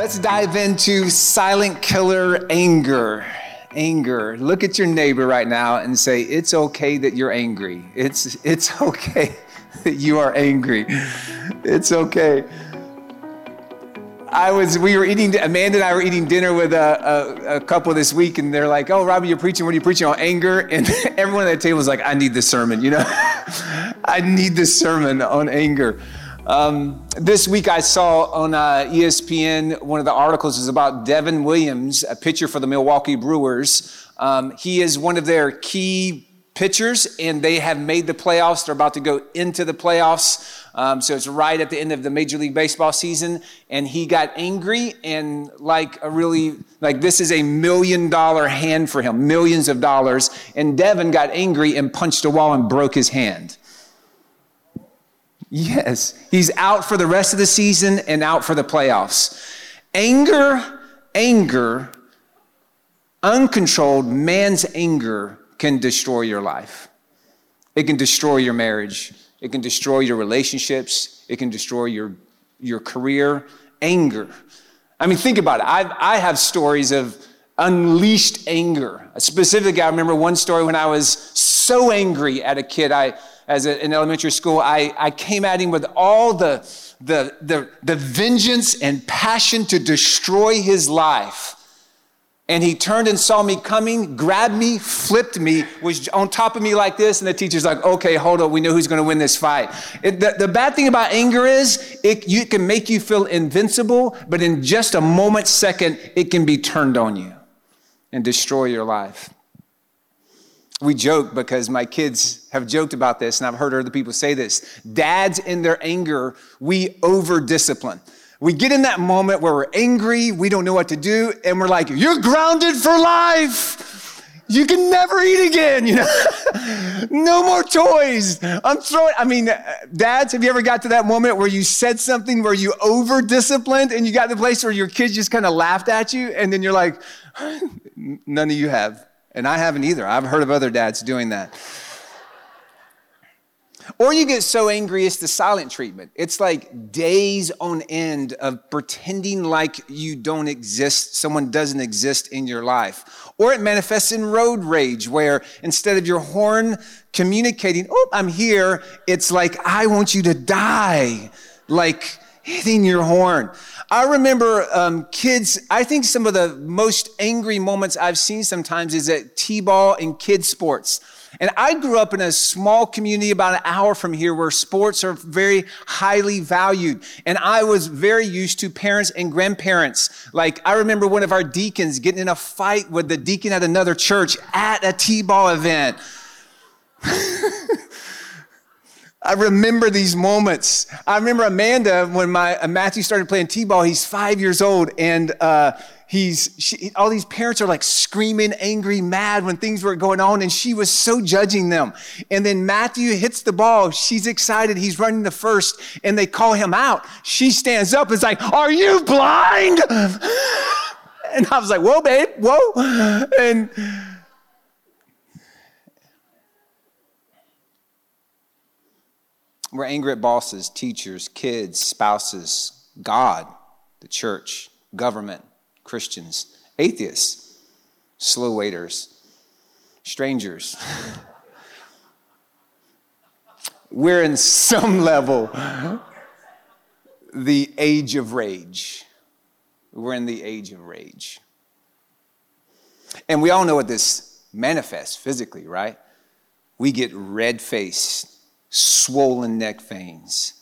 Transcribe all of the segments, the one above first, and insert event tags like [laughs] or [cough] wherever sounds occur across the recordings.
Let's dive into silent killer anger. Anger. Look at your neighbor right now and say, It's okay that you're angry. It's, it's [laughs] okay that you are angry. It's okay. I was, we were eating, Amanda and I were eating dinner with a, a, a, couple this week, and they're like, Oh, Robbie, you're preaching. What are you preaching on? Anger. And [laughs] everyone at the table was like, I need this sermon, you know? [laughs] I need this sermon on anger. Um, this week I saw on uh, ESPN one of the articles is about Devin Williams, a pitcher for the Milwaukee Brewers. Um, he is one of their key pitchers, and they have made the playoffs. They're about to go into the playoffs. Um, so it's right at the end of the Major League Baseball season, and he got angry and like a really like this is a million dollar hand for him, millions of dollars. And Devin got angry and punched a wall and broke his hand. Yes, he's out for the rest of the season and out for the playoffs. Anger, anger, uncontrolled man's anger can destroy your life. It can destroy your marriage. It can destroy your relationships. It can destroy your, your career. Anger. I mean, think about it. I've, I have stories of unleashed anger. Specifically, I remember one story when I was so angry at a kid. I, as a, in elementary school, I, I came at him with all the, the, the, the vengeance and passion to destroy his life. And he turned and saw me coming, grabbed me, flipped me, was on top of me like this. And the teacher's like, okay, hold up, we know who's gonna win this fight. It, the, the, bad thing about anger is it you, it can make you feel invincible, but in just a moment, second, it can be turned on you and destroy your life we joke because my kids have joked about this, and I've heard other people say this. Dads, in their anger, we over discipline. We get in that moment where we're angry, we don't know what to do, and we're like, You're grounded for life. You can never eat again, you know? [laughs] no more toys. I'm throwing, I mean, dads, have you ever got to that moment where you said something where you over disciplined and you got to the place where your kids just kind of laughed at you, and then you're like, None of you have. And I haven't either. I've heard of other dads doing that. Or you get so angry, it's the silent treatment. It's like days on end of pretending like you don't exist, someone doesn't exist in your life. Or it manifests in road rage, where instead of your horn communicating, oh, I'm here, it's like, I want you to die. Like, hitting your horn. I remember um, kids, I think some of the most angry moments I've seen sometimes is at T ball and kids' sports. And I grew up in a small community about an hour from here where sports are very highly valued. And I was very used to parents and grandparents. Like, I remember one of our deacons getting in a fight with the deacon at another church at a T ball event. [laughs] I remember these moments. I remember Amanda when my uh, Matthew started playing t-ball. He's five years old, and uh, he's she, all these parents are like screaming, angry, mad when things were going on, and she was so judging them. And then Matthew hits the ball. She's excited. He's running the first, and they call him out. She stands up is like, "Are you blind?" [laughs] and I was like, "Whoa, babe, whoa!" And We're angry at bosses, teachers, kids, spouses, God, the church, government, Christians, atheists, slow waiters, strangers. [laughs] We're in some level the age of rage. We're in the age of rage. And we all know what this manifests physically, right? We get red faced swollen neck veins,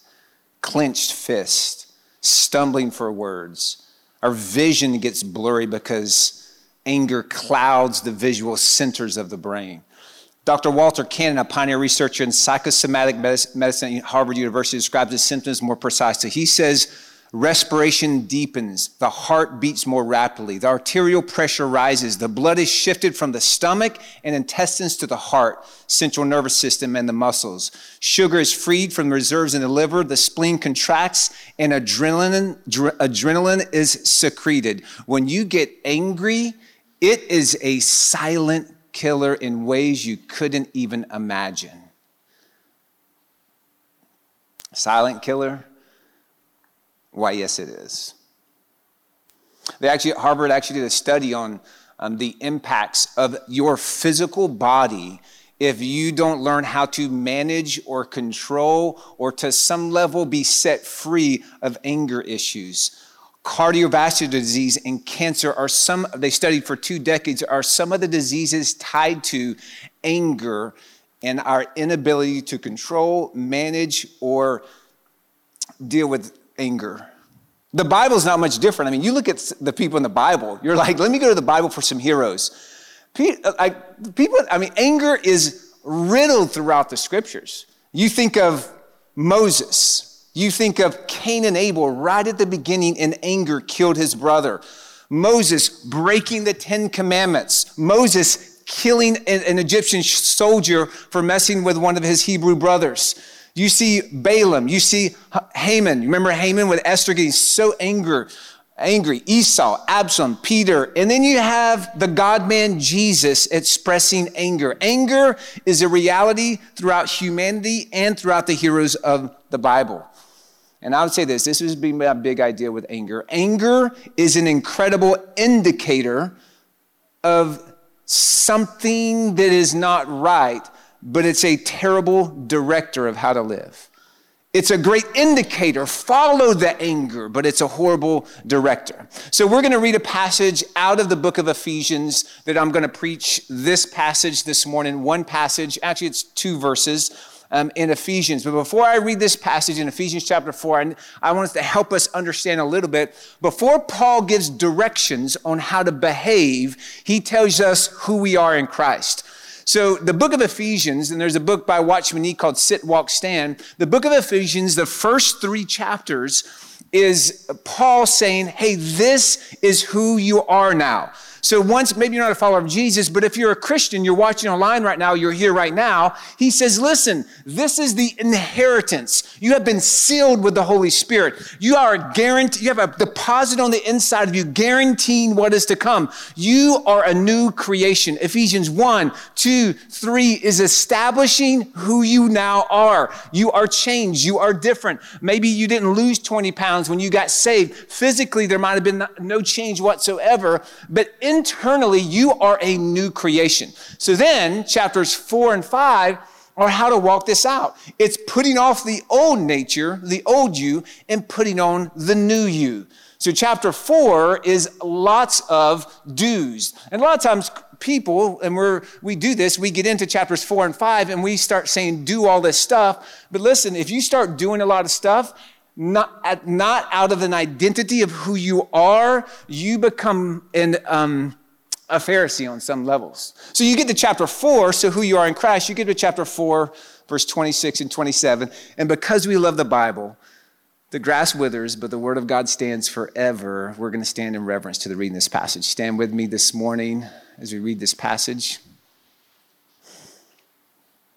clenched fists, stumbling for words. Our vision gets blurry because anger clouds the visual centers of the brain. Dr. Walter Cannon, a pioneer researcher in psychosomatic medicine at Harvard University, describes the symptoms more precisely. He says, Respiration deepens, the heart beats more rapidly, the arterial pressure rises, the blood is shifted from the stomach and intestines to the heart, central nervous system, and the muscles. Sugar is freed from the reserves in the liver, the spleen contracts, and adrenaline, adrenaline is secreted. When you get angry, it is a silent killer in ways you couldn't even imagine. Silent killer why, yes, it is. They actually, Harvard actually did a study on um, the impacts of your physical body if you don't learn how to manage or control or to some level be set free of anger issues. Cardiovascular disease and cancer are some, they studied for two decades, are some of the diseases tied to anger and our inability to control, manage, or deal with anger. The Bible's not much different. I mean, you look at the people in the Bible, you're like, let me go to the Bible for some heroes. Uh, people, I mean, anger is riddled throughout the scriptures. You think of Moses, you think of Cain and Abel right at the beginning in anger killed his brother. Moses breaking the Ten Commandments. Moses killing an, Egyptian soldier for messing with one of his Hebrew brothers. You see Balaam, you see Haman. Remember Haman with Esther getting so angry, angry. Esau, Absalom, Peter, and then you have the God man Jesus expressing anger. Anger is a reality throughout humanity and throughout the heroes of the Bible. And I would say this this has been my big idea with anger. Anger is an incredible indicator of something that is not right but it's a terrible director of how to live. It's a great indicator. Follow the anger, but it's a horrible director. So, we're going to read a passage out of the book of Ephesians that I'm going to preach this passage this morning. One passage, actually, it's two verses um, in Ephesians. But before I read this passage in Ephesians chapter 4, I, I want us to help us understand a little bit. Before Paul gives directions on how to behave, he tells us who we are in Christ. So, the book of Ephesians, and there's a book by Watchman Nee called Sit, Walk, Stand. The book of Ephesians, the first three chapters, is Paul saying, Hey, this is who you are now. So once, maybe you're not a follower of Jesus, but if you're a Christian, you're watching online right now, you're here right now, he says, listen, this is the inheritance. You have been sealed with the Holy Spirit. You are guaranteed, you have a deposit on the inside of you, guaranteeing what is to come. You are a new creation. Ephesians 1, 2, 3 is establishing who you now are. You are changed. You are different. Maybe you didn't lose 20 pounds when you got saved. Physically, there might have been no change whatsoever, but internally, you are a new creation. So then, chapters four and five are how to walk this out. It's putting off the old nature, the old you, and putting on the new you. So, chapter four is lots of do's. And a lot of times, people, and we're, we do this, we get into chapters four and five and we start saying, do all this stuff. But listen, if you start doing a lot of stuff, not, not out of an identity of who you are, you become an, um, a Pharisee on some levels. So you get to chapter four, so who you are in Christ, you get to chapter four, verse 26 and 27. And because we love the Bible, the grass withers, but the word of God stands forever. We're going to stand in reverence to the reading this passage. Stand with me this morning as we read this passage.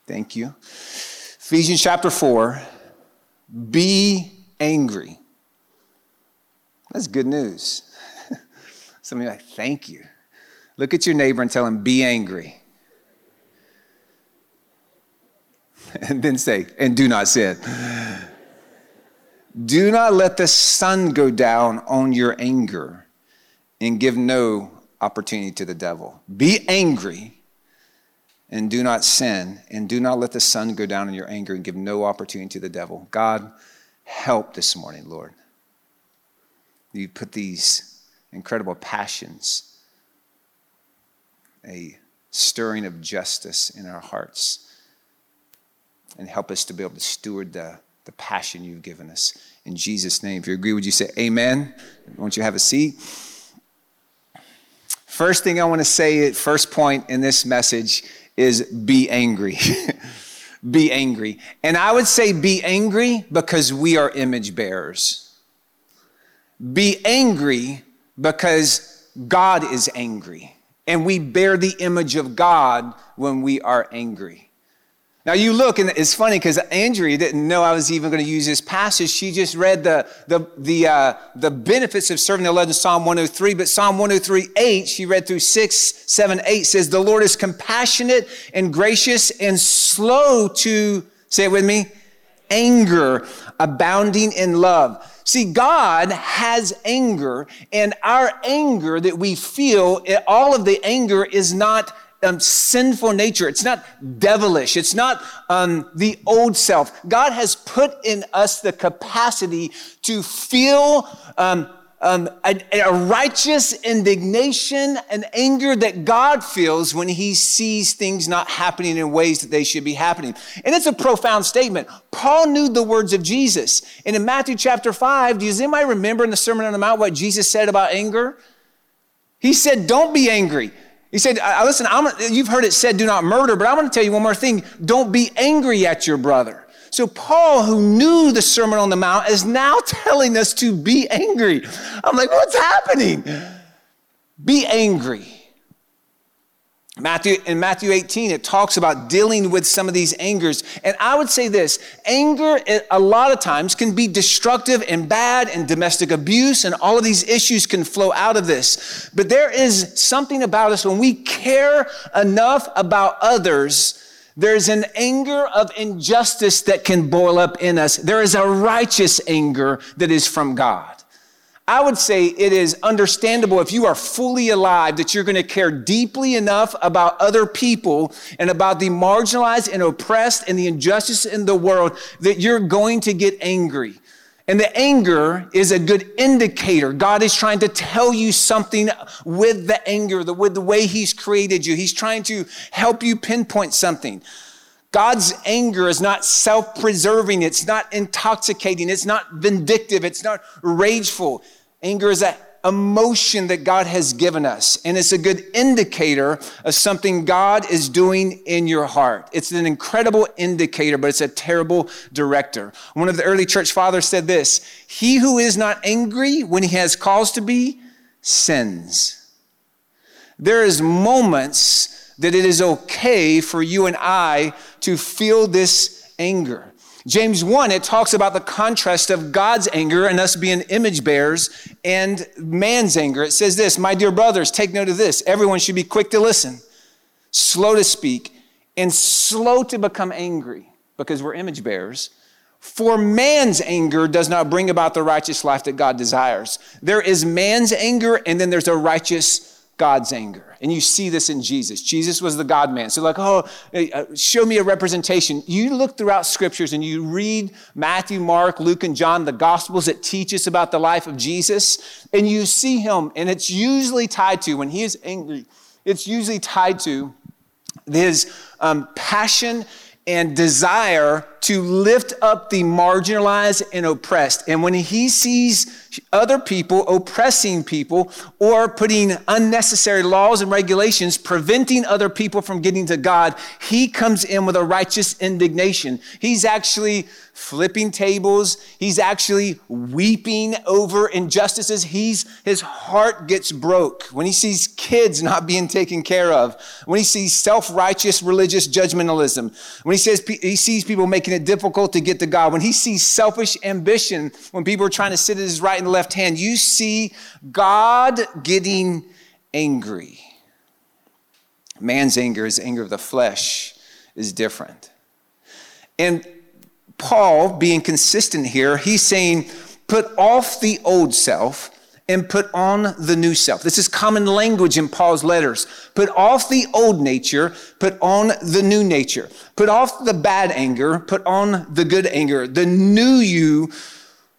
Thank you. Ephesians chapter 4. Be angry. That's good news. [laughs] Some of you like, thank you. Look at your neighbor and tell him, be angry. [laughs] And then say, and do not sin. Do not let the sun go down on your anger and give no opportunity to the devil. Be angry and do not sin, and do not let the sun go down in your anger and give no opportunity to the devil. God, help this morning, Lord. You put these incredible passions, a stirring of justice in our hearts, and help us to be able to steward the, the passion you've given us. In Jesus' name, if you agree, would you say amen? Won't you have a seat? First thing I want to say, first point in this message is be angry. [laughs] be angry. And I would say be angry because we are image bearers. Be angry because God is angry. And we bear the image of God when we are angry. Now you look, and it's funny because Andrea didn't know I was even going to use this passage. She just read the, the, the, uh, the benefits of serving the Lord in Psalm 103, but Psalm 103, 8, she read through 6, 7, 8 says, The Lord is compassionate and gracious and slow to, say it with me, anger, abounding in love. See, God has anger, and our anger that we feel, all of the anger is not um, sinful nature. It's not devilish. It's not um, the old self. God has put in us the capacity to feel um, um, a, a, righteous indignation and anger that God feels when he sees things not happening in ways that they should be happening. And it's a profound statement. Paul knew the words of Jesus. And in Matthew chapter 5, does anybody remember in the Sermon on the Mount what Jesus said about anger? He said, Don't be angry. He said, Listen, I'm, you've heard it said, do not murder, but I want to tell you one more thing. Don't be angry at your brother. So, Paul, who knew the Sermon on the Mount, is now [laughs] telling us to be angry. I'm like, what's happening? Be angry. Matthew in Matthew 18 it talks about dealing with some of these angers and I would say this anger eh, a lot of times can be destructive and bad and domestic abuse and all of these issues can flow out of this but there is something about us when we care enough about others there's an anger of injustice that can boil up in us. There is a righteous anger that is from God. I would say it is understandable if you are fully alive that you're going to care deeply enough about other people and about the marginalized and oppressed and the injustice in the world that you're going to get angry. And the anger is a good indicator. God is trying to tell you something with the anger, with the way He's created you. He's trying to help you pinpoint something. God's anger is not self preserving, it's not intoxicating, it's not vindictive, it's not rageful. Anger is an emotion that God has given us. And it's a good indicator of something God is doing in your heart. It's an incredible indicator, but it's a terrible director. One of the early church fathers said this He who is not angry when he has cause to be sins. There is moments that it is okay for you and I to feel this anger. James 1, it talks about the contrast of God's anger and us being image bearers and man's anger. It says this My dear brothers, take note of this. Everyone should be quick to listen, slow to speak, and slow to become angry because we're image bearers. For man's anger does not bring about the righteous life that God desires. There is man's anger, and then there's a righteous God's anger. And you see this in Jesus. Jesus was the God man. So, like, oh, uh, show me a representation. You look throughout scriptures and you read Matthew, Mark, Luke, and John, the gospels that teach us about the life of Jesus, and you see him, and it's usually tied to, when he is angry, it's usually tied to his um, passion and desire to lift up the marginalized and oppressed. And when he sees other people oppressing people or putting unnecessary laws and regulations preventing other people from getting to God, he comes in with a righteous indignation. He's actually flipping tables. He's actually weeping over injustices. He's, his heart gets broke when he sees kids not being taken care of, when he sees self-righteous religious judgmentalism, when he says he sees people making it difficult to get to God, when he sees selfish ambition, when people are trying to sit at his right and left hand, you see God getting angry. Man's anger, is anger of the flesh, is different. And Paul, being consistent here, he's saying, put off the old self and put on the new self. This is common language in Paul's letters. Put off the old nature, put on the new nature. Put off the bad anger, put on the good anger. The new you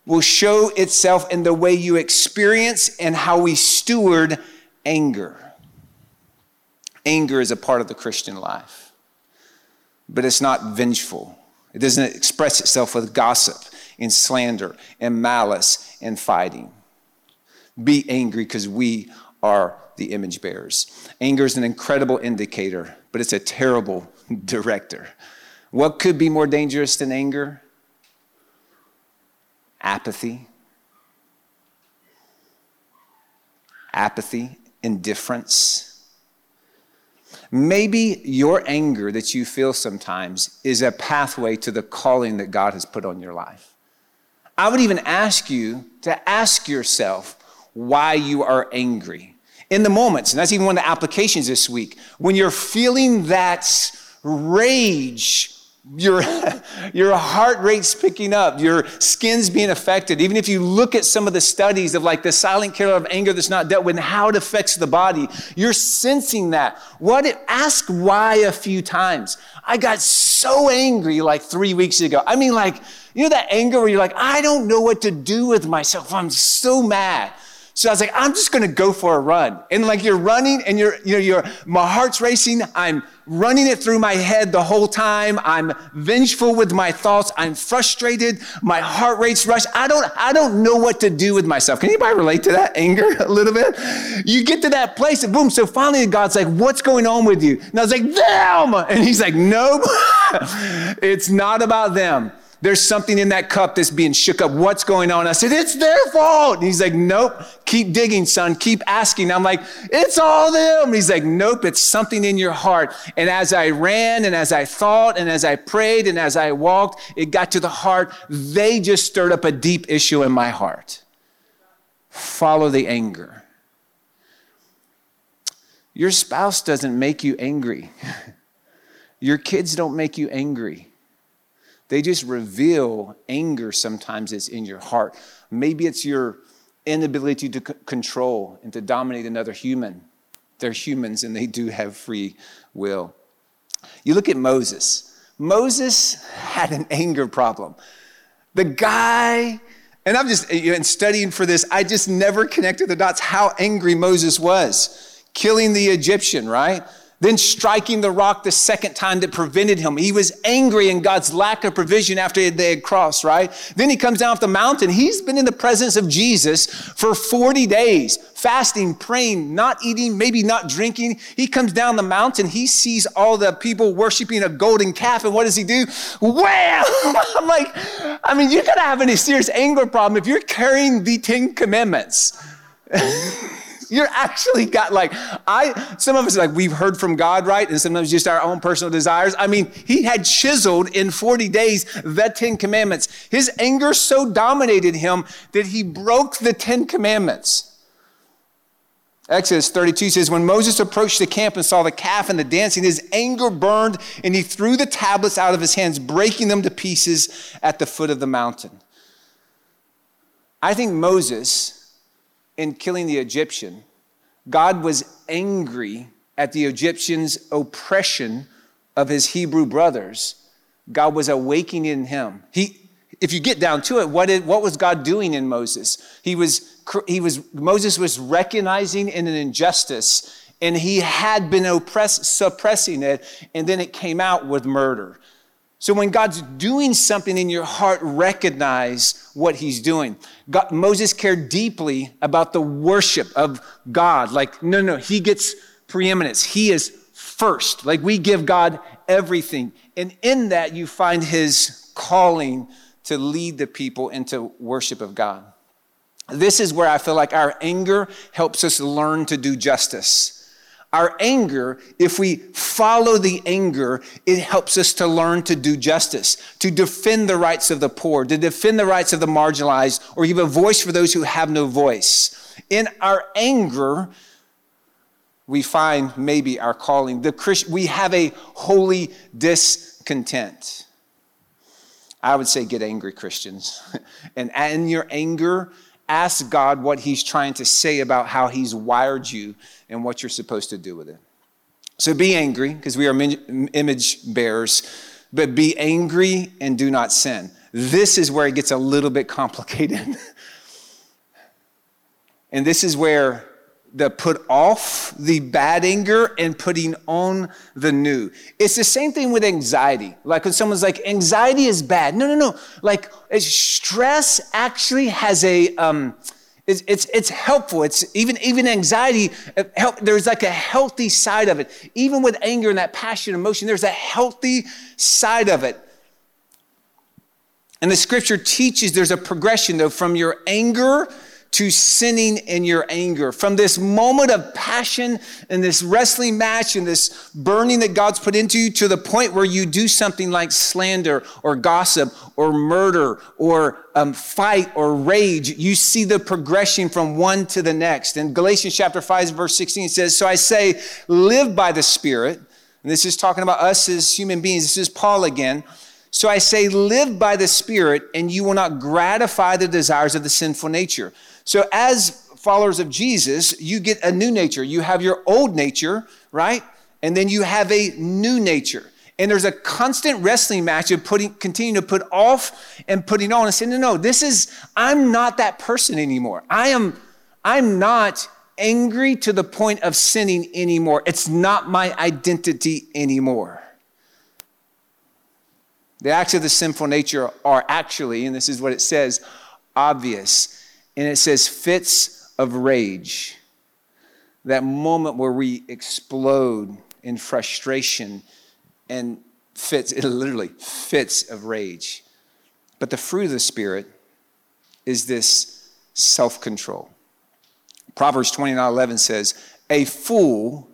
will show itself in the way you experience and how we steward anger. Anger is a part of the Christian life, but it's not vengeful. It doesn't express itself with gossip and slander and malice and fighting. Be angry because we are the image bearers. Anger is an incredible indicator, but it's a terrible [laughs] director. What could be more dangerous than anger? Apathy. Apathy, indifference Maybe your anger that you feel sometimes is a pathway to the calling that God has put on your life. I would even ask you to ask yourself why you are angry in the moments. And that's even one of the applications this week. When you're feeling that rage your, [laughs] your heart rate's picking up, your skin's being affected. Even if you look at some of the studies of like the silent killer of anger that's not dealt with and how it affects the body, you're sensing that. What it, ask why a few times. I got so angry like three weeks ago. I mean, like, you know that anger where you're like, I don't know what to do with myself. I'm so mad. So I was like, I'm just to go for a run. And like you're running and you're, you know, you're, my heart's racing. I'm running it through my head the whole time. I'm vengeful with my thoughts. I'm frustrated. My heart rate's rush. I don't, I don't know what to do with myself. Can anybody relate to that anger [laughs] a little bit? You get to that place and boom. So finally God's like, what's going on with you? And I was like, them. And he's like, nope, [laughs] it's not about them there's something in that cup that's being shook up. What's going on? I said, it's their fault. And he's like, nope, keep digging, son. Keep asking. I'm like, it's all them. And he's like, nope, it's something in your heart. And as I ran and as I thought and as I prayed and as I walked, it got to the heart. They just stirred up a deep issue in my heart. Follow the anger. Your spouse doesn't make you angry. [laughs] Your kids don't make you angry. They just reveal anger sometimes that's in your heart. Maybe it's your inability to c- control and to dominate another human. They're humans and they do have free will. You look at Moses. Moses had an anger problem. The guy, and I'm just in studying for this, I just never connected the dots how angry Moses was. Killing the Egyptian, right? Then striking the rock the second time that prevented him. He was angry in God's lack of provision after they had crossed, right? Then he comes down off the mountain. He's been in the presence of Jesus for 40 days, fasting, praying, not eating, maybe not drinking. He comes down the mountain. He sees all the people worshiping a golden calf. And what does he do? Wham! [laughs] I'm like, I mean, you gotta have any serious anger problem if you're carrying the Ten Commandments. [laughs] You're actually got like, I, some of us like, we've heard from God, right? And sometimes just our own personal desires. I mean, he had chiseled in 40 days the 10 commandments. His anger so dominated him that he broke the 10 commandments. Exodus 32 says, When Moses approached the camp and saw the calf and the dancing, his anger burned and he threw the tablets out of his hands, breaking them to pieces at the foot of the mountain. I think Moses in killing the Egyptian, God was angry at the Egyptians' oppression of his Hebrew brothers. God was awakening in him. He, if you get down to it, what, did, what was God doing in Moses? He was, he was, Moses was recognizing in an injustice and he had been oppressed, suppressing it, and then it came out with murder. So when God's doing something in your heart, recognize what he's doing. God, Moses cared deeply about the worship of God. Like, no, no, he gets preeminence. He is first. Like we give God everything. And in that you find his calling to lead the people into worship of God. This is where I feel like our anger helps us learn to do justice our anger, if we follow the anger, it helps us to learn to do justice, to defend the rights of the poor, to defend the rights of the marginalized, or give a voice for those who have no voice. In our anger, we find maybe our calling. The Christ, we have a holy discontent. I would say get angry, Christians. [laughs] and in your anger, ask God what He's trying to say about how He's wired you and what you're supposed to do with it. So be angry, because we are image bearers, but be angry and do not sin. This is where it gets a little bit complicated. [laughs] and this is where the put off the bad anger and putting on the new. It's the same thing with anxiety. Like when someone's like, anxiety is bad. No, no, no. Like stress actually has a, um, it's, it's, it's helpful. It's even, even anxiety, uh, help, there's like a healthy side of it. Even with anger and that passion, emotion, there's a healthy side of it. And the scripture teaches there's a progression though from your anger to sinning in your anger. From this moment of passion and this wrestling match and this burning that God's put into you to the point where you do something like slander or gossip or murder or um, fight or rage, you see the progression from one to the next. In Galatians chapter 5, verse 16 says, So I say, live by the Spirit And this is talking about us as human beings. This is Paul again. So I say, live by the Spirit, and you will not gratify the desires of the sinful nature. So, as followers of Jesus, you get a new nature. You have your old nature, right? And then you have a new nature. And there's a constant wrestling match of putting, continuing to put off and putting on and saying, no, no, this is, I'm not that person anymore. I am, I'm not angry to the point of sinning anymore. It's not my identity anymore. The acts of the sinful nature are actually, and this is what it says, obvious. And it says fits of rage. That moment where we explode in frustration and fits, it literally fits of rage. But the fruit of the Spirit is this self control. Proverbs 29 11 says, A fool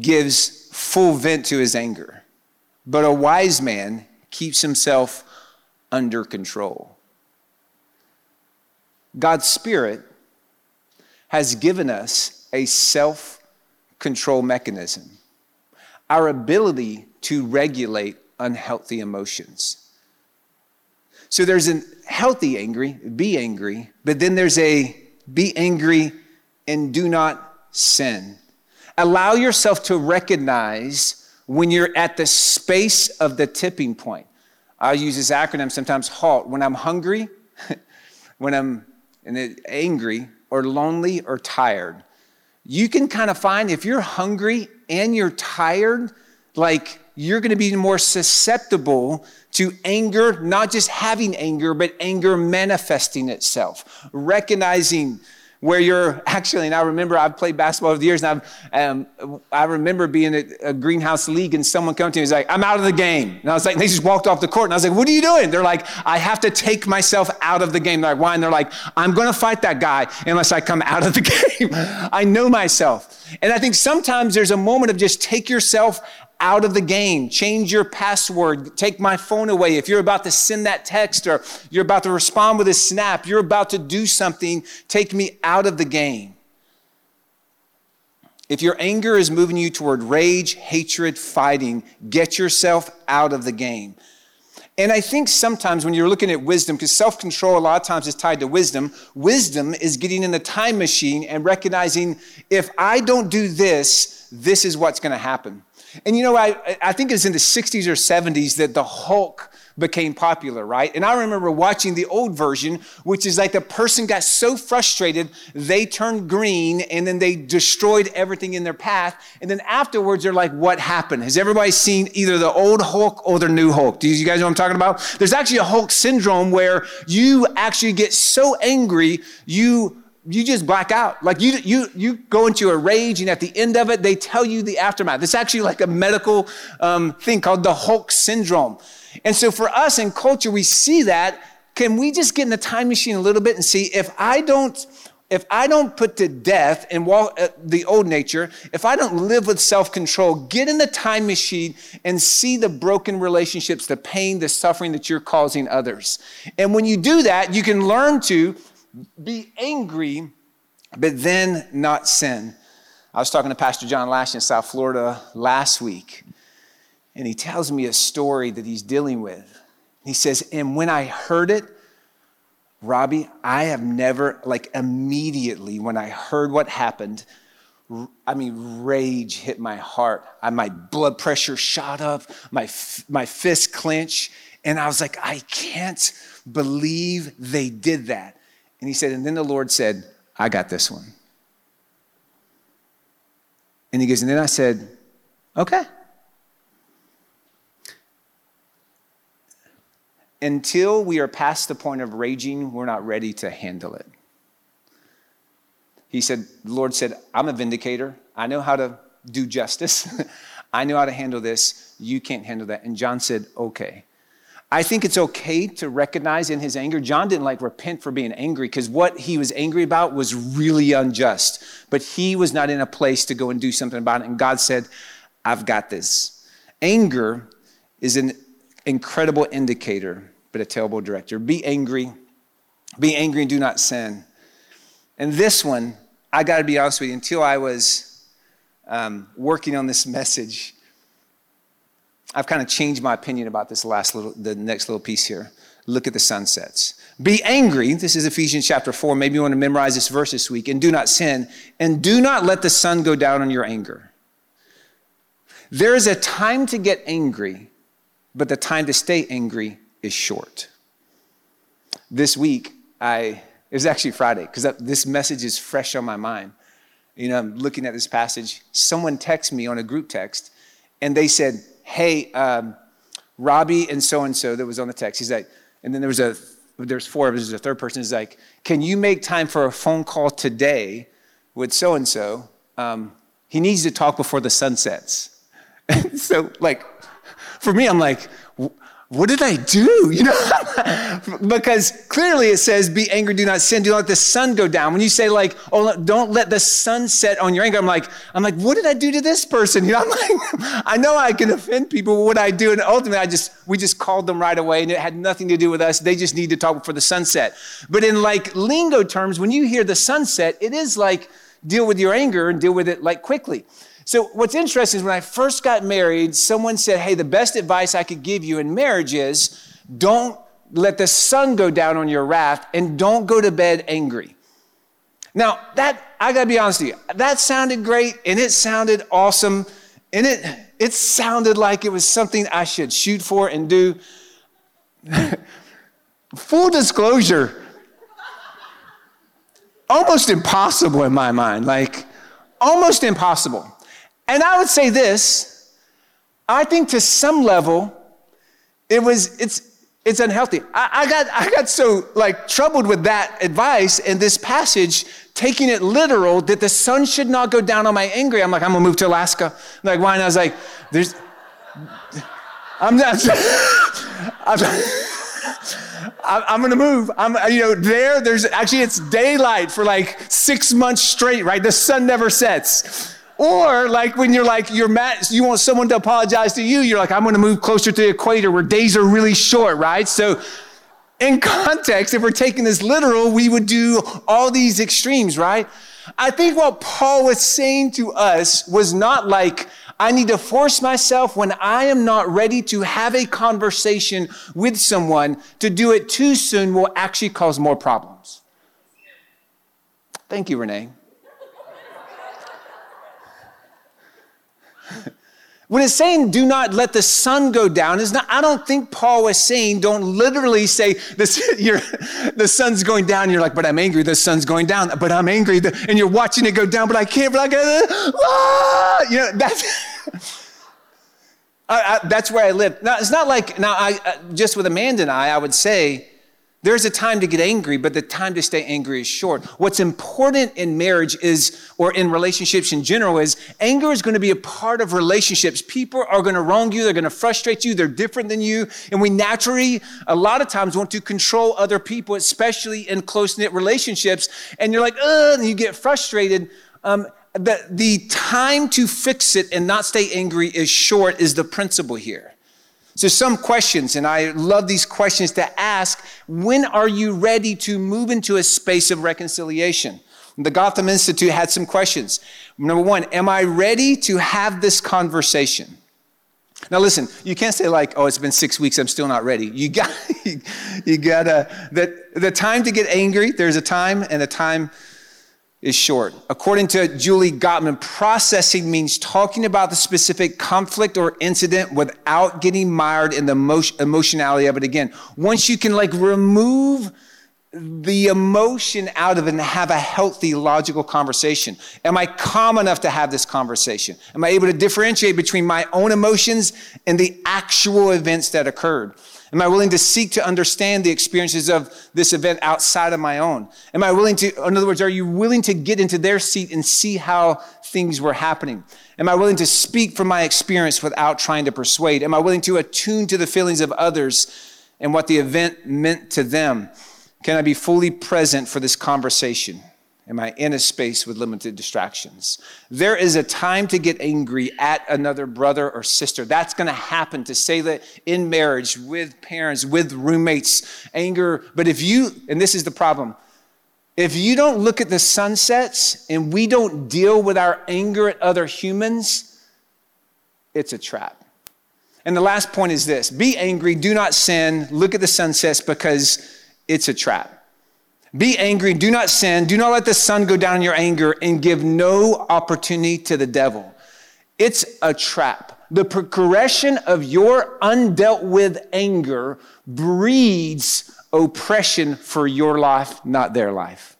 gives full vent to his anger, but a wise man keeps himself under control. God's Spirit has given us a self control mechanism, our ability to regulate unhealthy emotions. So there's a healthy angry, be angry, but then there's a be angry and do not sin. Allow yourself to recognize when you're at the space of the tipping point. I use this acronym sometimes HALT. When I'm hungry, [laughs] when I'm angry, or lonely, or tired, you can kind of find if you're hungry and you're tired, like you're going to be more susceptible to anger, not just having anger, but anger manifesting itself. Recognizing where you're [laughs] actually, and I remember I've played basketball over the years, and I've, um, I remember being at a greenhouse league, and someone come to me and was like, I'm out of the game. And I was like, they just walked off the court, and I was like, what are you doing? They're like, I have to take myself out of the game. They're like, why? And they're like, I'm going to fight that guy unless I come out of the [laughs] game. I know myself. And I think sometimes there's a moment of just take yourself out of the game. Change your password. Take my phone away. If you're about to send that text or you're about to respond with a snap, you're about to do something, take me out of the game. If your anger is moving you toward rage, hatred, fighting, get yourself out of the game. And I think sometimes when you're looking at wisdom, because self control a lot of times is tied to wisdom, wisdom is getting in the time machine and recognizing if I don't do this, this is what's going to happen. And you know, I, I think it's in the 60s or 70s that the Hulk became popular, right? And I remember watching the old version, which is like the person got so frustrated, they turned green and then they destroyed everything in their path. And then afterwards, they're like, what happened? Has everybody seen either the old Hulk or the new Hulk? Do you guys know what I'm talking about? There's actually a Hulk syndrome where you actually get so angry, you you just black out. Like you, you, you go into a rage, and at the end of it, they tell you the aftermath. It's actually like a medical um, thing called the Hulk syndrome. And so for us in culture, we see that. Can we just get in the time machine a little bit and see if I don't, if I don't put to death and walk uh, the old nature, if I don't live with self-control, get in the time machine and see the broken relationships, the pain, the suffering that you're causing others. And when you do that, you can learn to be angry, but then not sin. I was talking to Pastor John Lash in South Florida last week, and he tells me a story that he's dealing with. He says, And when I heard it, Robbie, I have never, like immediately when I heard what happened, I mean, rage hit my heart. I, my blood pressure shot up, my, my fist clenched, and I was like, I can't believe they did that. And he said, and then the Lord said, I got this one. And he goes, and then I said, okay. Until we are past the point of raging, we're not ready to handle it. He said, the Lord said, I'm a vindicator. I know how to do justice. [laughs] I know how to handle this. You can't handle that. And John said, okay. I think it's okay to recognize in his anger. John didn't like repent for being angry because what he was angry about was really unjust. But he was not in a place to go and do something about it. And God said, I've got this. Anger is an incredible indicator, but a terrible director. Be angry. Be angry and do not sin. And this one, I got to be honest with you, until I was um, working on this message I've kind of changed my opinion about this last little, the next little piece here. Look at the sunsets. Be angry. This is Ephesians chapter 4. Maybe you want to memorize this verse this week. And do not sin. And do not let the sun go down on your anger. There is a time to get angry, but the time to stay angry is short. This week, I, it was actually Friday, because this message is fresh on my mind. You know, I'm looking at this passage. Someone texted me on a group text, and they said, Hey, um, Robbie and so and so that was on the text. He's like, and then there was a there's four of us, there's a third person, is like, can you make time for a phone call today with so and so? He needs to talk before the sun sets. [laughs] so, like, for me, I'm like, what did I do? You know, [laughs] because clearly it says, be angry, do not sin, do not let the sun go down. When you say like, oh, don't let the sun set on your anger, I'm like, I'm like, what did I do to this person? [laughs] You know, I'm like, I know I can offend people, what I do? And ultimately, I just, we just called them right away and it had nothing to do with us. They just need to talk before the sunset. But in like lingo terms, when you hear the sunset, it is like, deal with your anger and deal with it like quickly. So, what's interesting is when I first got married, someone said, Hey, the best advice I could give you in marriage is don't let the sun go down on your wrath and don't go to bed angry. Now, that, I gotta be honest with you, that sounded great and it sounded awesome and it, it sounded like it was something I should shoot for and do. [laughs] Full disclosure, almost impossible in my mind, like almost impossible. And I would say this I think to some level, it was, it's, it's unhealthy. I, I, got, I got so like troubled with that advice and this passage, taking it literal that the sun should not go down on my anger. I'm like, I'm gonna move to Alaska. I'm like, why? And I was like, there's, I'm not, [laughs] I'm, I'm gonna move. I'm, you know, there, there's actually, it's daylight for like six months straight, right? The sun never sets. Or like when you're like, you're mad, you want someone to apologize to you, you're like, I'm gonna move closer to the equator where days are really short, right? So in [laughs] context, if we're taking this literal, we would do all these extremes, right? I think what Paul was saying to us was not like, I need to force myself when I am not ready to have a conversation with someone to do it too soon will actually cause more problems. Thank you, Renee. [laughs] When it's saying do not let the sun go down, is not, I don't think Paul was saying don't literally say this, [laughs] the sun's going down. You're like, but I'm angry. The sun's going down, but I'm angry. And you're watching it go down, but I can't, but I ah! You know, that's, [laughs] I, I, that's where I live. Now, it's not like, now, I, uh, just with Amanda and I, I would say, there's a time to get angry, but the time to stay angry is short. What's important in marriage is, or in relationships in general, is anger is going to be a part of relationships. People are going to wrong you, they're going to frustrate you, they're different than you. And we naturally, a lot of times, want to control other people, especially in close knit relationships. And you're like, ugh, and you get frustrated. Um, the, the time to fix it and not stay angry is short, is the principle here. So, some questions, and I love these questions to ask. When are you ready to move into a space of reconciliation? The Gottman Institute had some questions. Number one, am I ready to have this conversation? Now listen, you can't say like, oh, it's been six weeks, I'm still not ready. You [laughs] got, you gotta, the, the time to get angry, there's a time and a time is short. According to Julie Gottman, processing means talking about the specific conflict or incident without getting mired in the emotionality of it again. Once you can like remove the emotion out of it and have a healthy, logical conversation. Am I calm enough to have this conversation? Am I able to differentiate between my own emotions and the actual events that occurred? Am I willing to seek to understand the experiences of this event outside of my own? Am I willing to, in other words, are you willing to get into their seat and see how things were happening? Am I willing to speak from my experience without trying to persuade? Am I willing to attune to the feelings of others and what the event meant to them? Can I be fully present for this conversation? Am I in a space with limited distractions? There is a time to get angry at another brother or sister. That's going to happen to say that in marriage, with parents, with roommates, anger. But if you, and this is the problem, if you don't look at the sunsets and we don't deal with our anger at other humans, it's a trap. And the last point is this be angry, do not sin, look at the sunsets because it's a trap. Be angry, do not sin, do not let the sun go down in your anger, and give no opportunity to the devil. It's a trap. The progression of your undealt with anger breeds oppression for your life, not their life.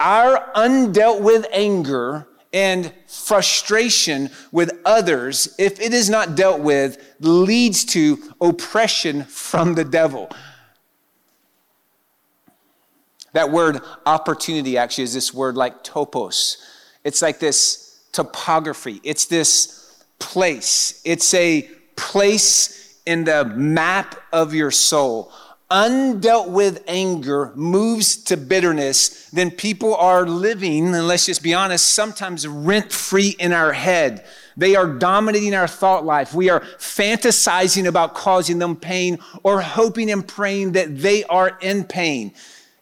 Our undealt with anger and frustration with others, if it is not dealt with, leads to oppression from the devil. That word opportunity actually is this word like topos. It's like this topography, it's this place, it's a place in the map of your soul undealt with anger moves to bitterness, then people are living, and let's just be honest, sometimes rent free in our head. They are dominating our thought life. We are fantasizing about causing them pain or hoping and praying that they are in pain.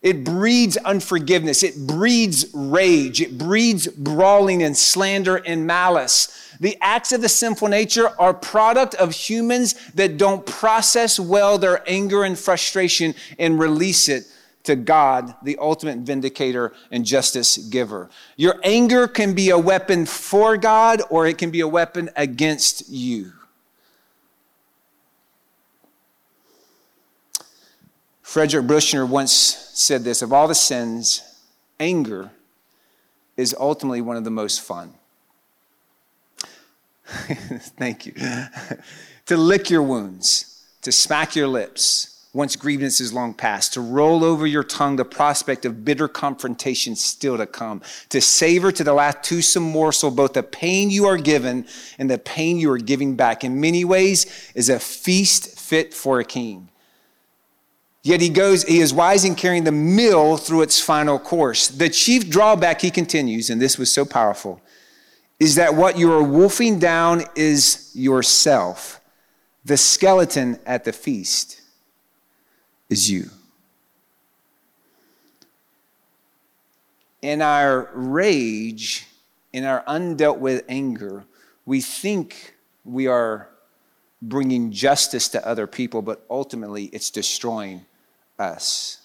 It breeds unforgiveness. It breeds rage. It breeds brawling and slander and malice. The acts of the sinful nature are product of humans that don't process well their anger and frustration and release it to God, the ultimate vindicator and justice giver. Your anger can be a weapon for God or it can be a weapon against you. Frederick Buechner once said this of all the sins, anger is ultimately one of the most fun. [laughs] Thank you. [laughs] to lick your wounds, to smack your lips once grievance is long past, to roll over your tongue the prospect of bitter confrontation still to come, to savor to the last toothsome morsel both the pain you are given and the pain you are giving back. In many ways, is a feast fit for a king. Yet he goes, he is wise in carrying the mill through its final course. The chief drawback, he continues, and this was so powerful, is that what you are wolfing down is yourself. The skeleton at the feast is you. In our rage, in our undealt with anger, we think we are bringing justice to other people, but ultimately it's destroying us.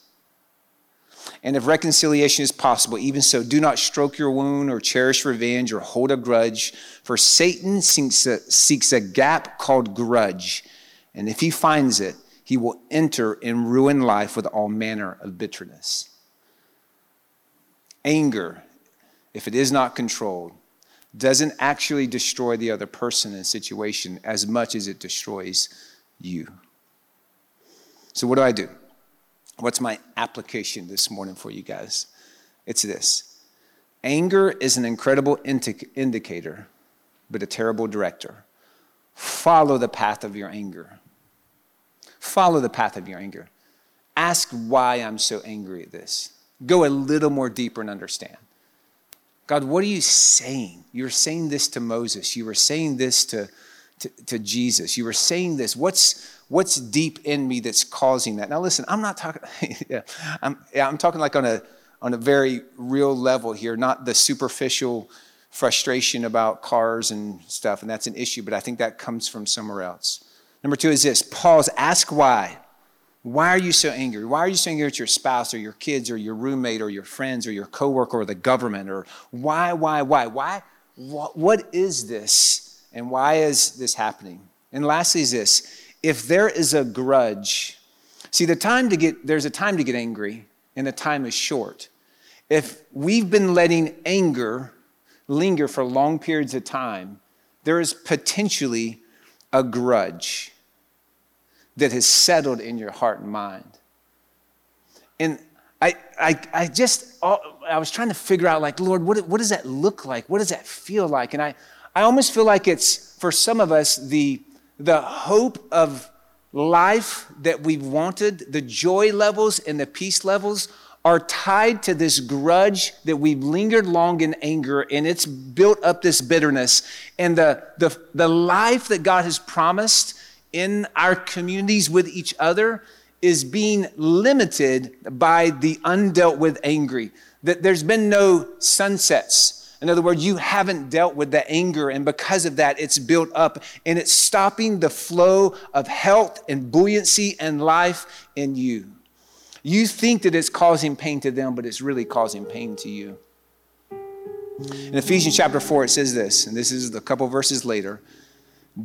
And if reconciliation is possible, even so, do not stroke your wound or cherish revenge or hold a grudge, for Satan seeks a, seeks a gap called grudge. And if he finds it, he will enter and ruin life with all manner of bitterness. Anger, if it is not controlled, doesn't actually destroy the other person in a situation as much as it destroys you. So, what do I do? What's my application this morning for you guys? It's this anger is an incredible indi- indicator, but a terrible director. Follow the path of your anger. Follow the path of your anger. Ask why I'm so angry at this. Go a little more deeper and understand. God, what are you saying? You were saying this to Moses. You were saying this to, to, to Jesus. You were saying this. What's, what's deep in me that's causing that? Now, listen, I'm not talking, [laughs] yeah, I'm, yeah, I'm talking like on a, on a very real level here, not the superficial frustration about cars and stuff, and that's an issue, but I think that comes from somewhere else. Number two is this pause, ask why. Why are you so angry? Why are you so angry at your spouse or your kids or your roommate or your friends or your coworker or the government? Or why, why, why? Why? What, what is this? And why is this happening? And lastly, is this if there is a grudge, see, the time to get, there's a time to get angry, and the time is short. If we've been letting anger linger for long periods of time, there is potentially a grudge that has settled in your heart and mind. And I, I, I just, I was trying to figure out, like, Lord, what, what does that look like? What does that feel like? And I, I almost feel like it's, for some of us, the, the hope of life that we've wanted, the joy levels and the peace levels are tied to this grudge that we've lingered long in anger and it's built up this bitterness. And the, the, the life that God has promised in our communities with each other is being limited by the undealt with angry. That there's been no sunsets In other words, you haven't dealt with the anger, and because of that, it's built up and it's stopping the flow of health and buoyancy and life in you. You think that it's causing pain to them, but it's really causing pain to you. In Ephesians chapter 4, it says this, and this is a couple verses later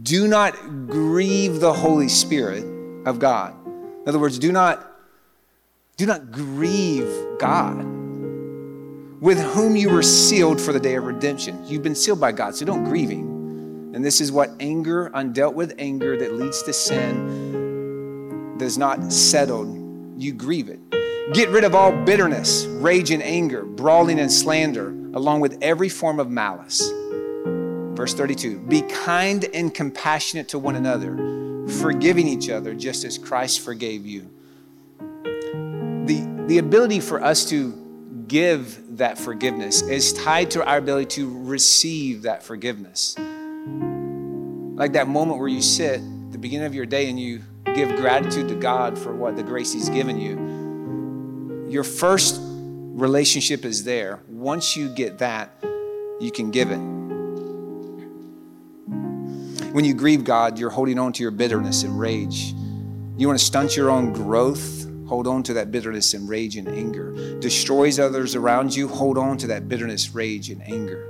do not grieve the Holy Spirit of God. In other words, do not, do not grieve God with whom you were sealed for the day of redemption. You've been sealed by God, so don't grieve Him. And this is what anger, undealt with anger that leads to sin, does not settle. You grieve it. Get rid of all bitterness, rage and anger, brawling and slander, along with every form of malice. Verse 32 Be kind and compassionate to one another, forgiving each other just as Christ forgave you. The, the ability for us to give that forgiveness is tied to our ability to receive that forgiveness. Like that moment where you sit at the beginning of your day and you give gratitude to God for what the grace He's given you. Your first relationship is there. Once you get that, you can give it. When you grieve God, you're holding on to your bitterness and rage. You want to stunt your own growth hold on to that bitterness and rage and anger. Destroys others around you, hold on to that bitterness, rage, and anger.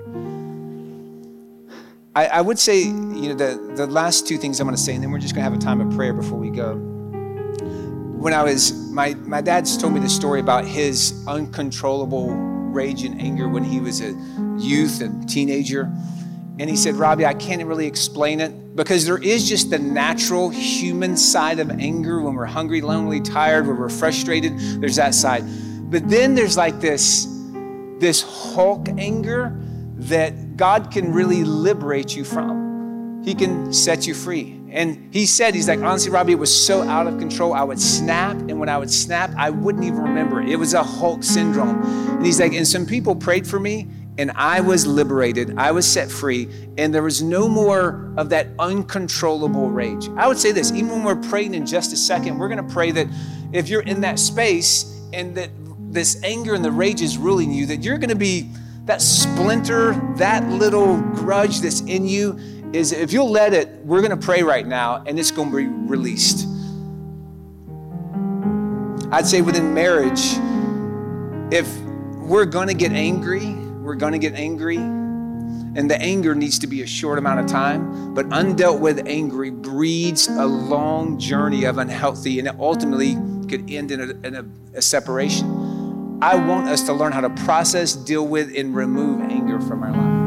I, I would say, you know, the, the last two things I'm going to say, and then we're just going to have a time of prayer before we go. When I was, my, my dad's told me the story about his uncontrollable rage and anger when he was a youth and teenager. And he said, Robbie, I can't really explain it because there is just the natural human side of anger when we're hungry, lonely, tired, when we're frustrated. There's that side. But then there's like this, this Hulk anger that God can really liberate you from. He can set you free. And he said, he's like, honestly, Robbie, it was so out of control. I would snap, and when I would snap, I wouldn't even remember it. It was a Hulk syndrome. And he's like, and some people prayed for me, and I was liberated. I was set free, and there was no more of that uncontrollable rage. I would say this even when we're praying in just a second, we're going to pray that if you're in that space and that this anger and the rage is ruling you, that you're going to be that splinter, that little grudge that's in you. Is if you'll let it, we're going to pray right now, and it's going to be released. I'd say within marriage, if we're going to get angry, we're going to get angry. And the anger needs to be a short amount of time. But undealt with anger breeds a long journey of unhealthy, and it ultimately could end in a, in a, a separation. I want us to learn how to process, deal with, and remove anger from our life.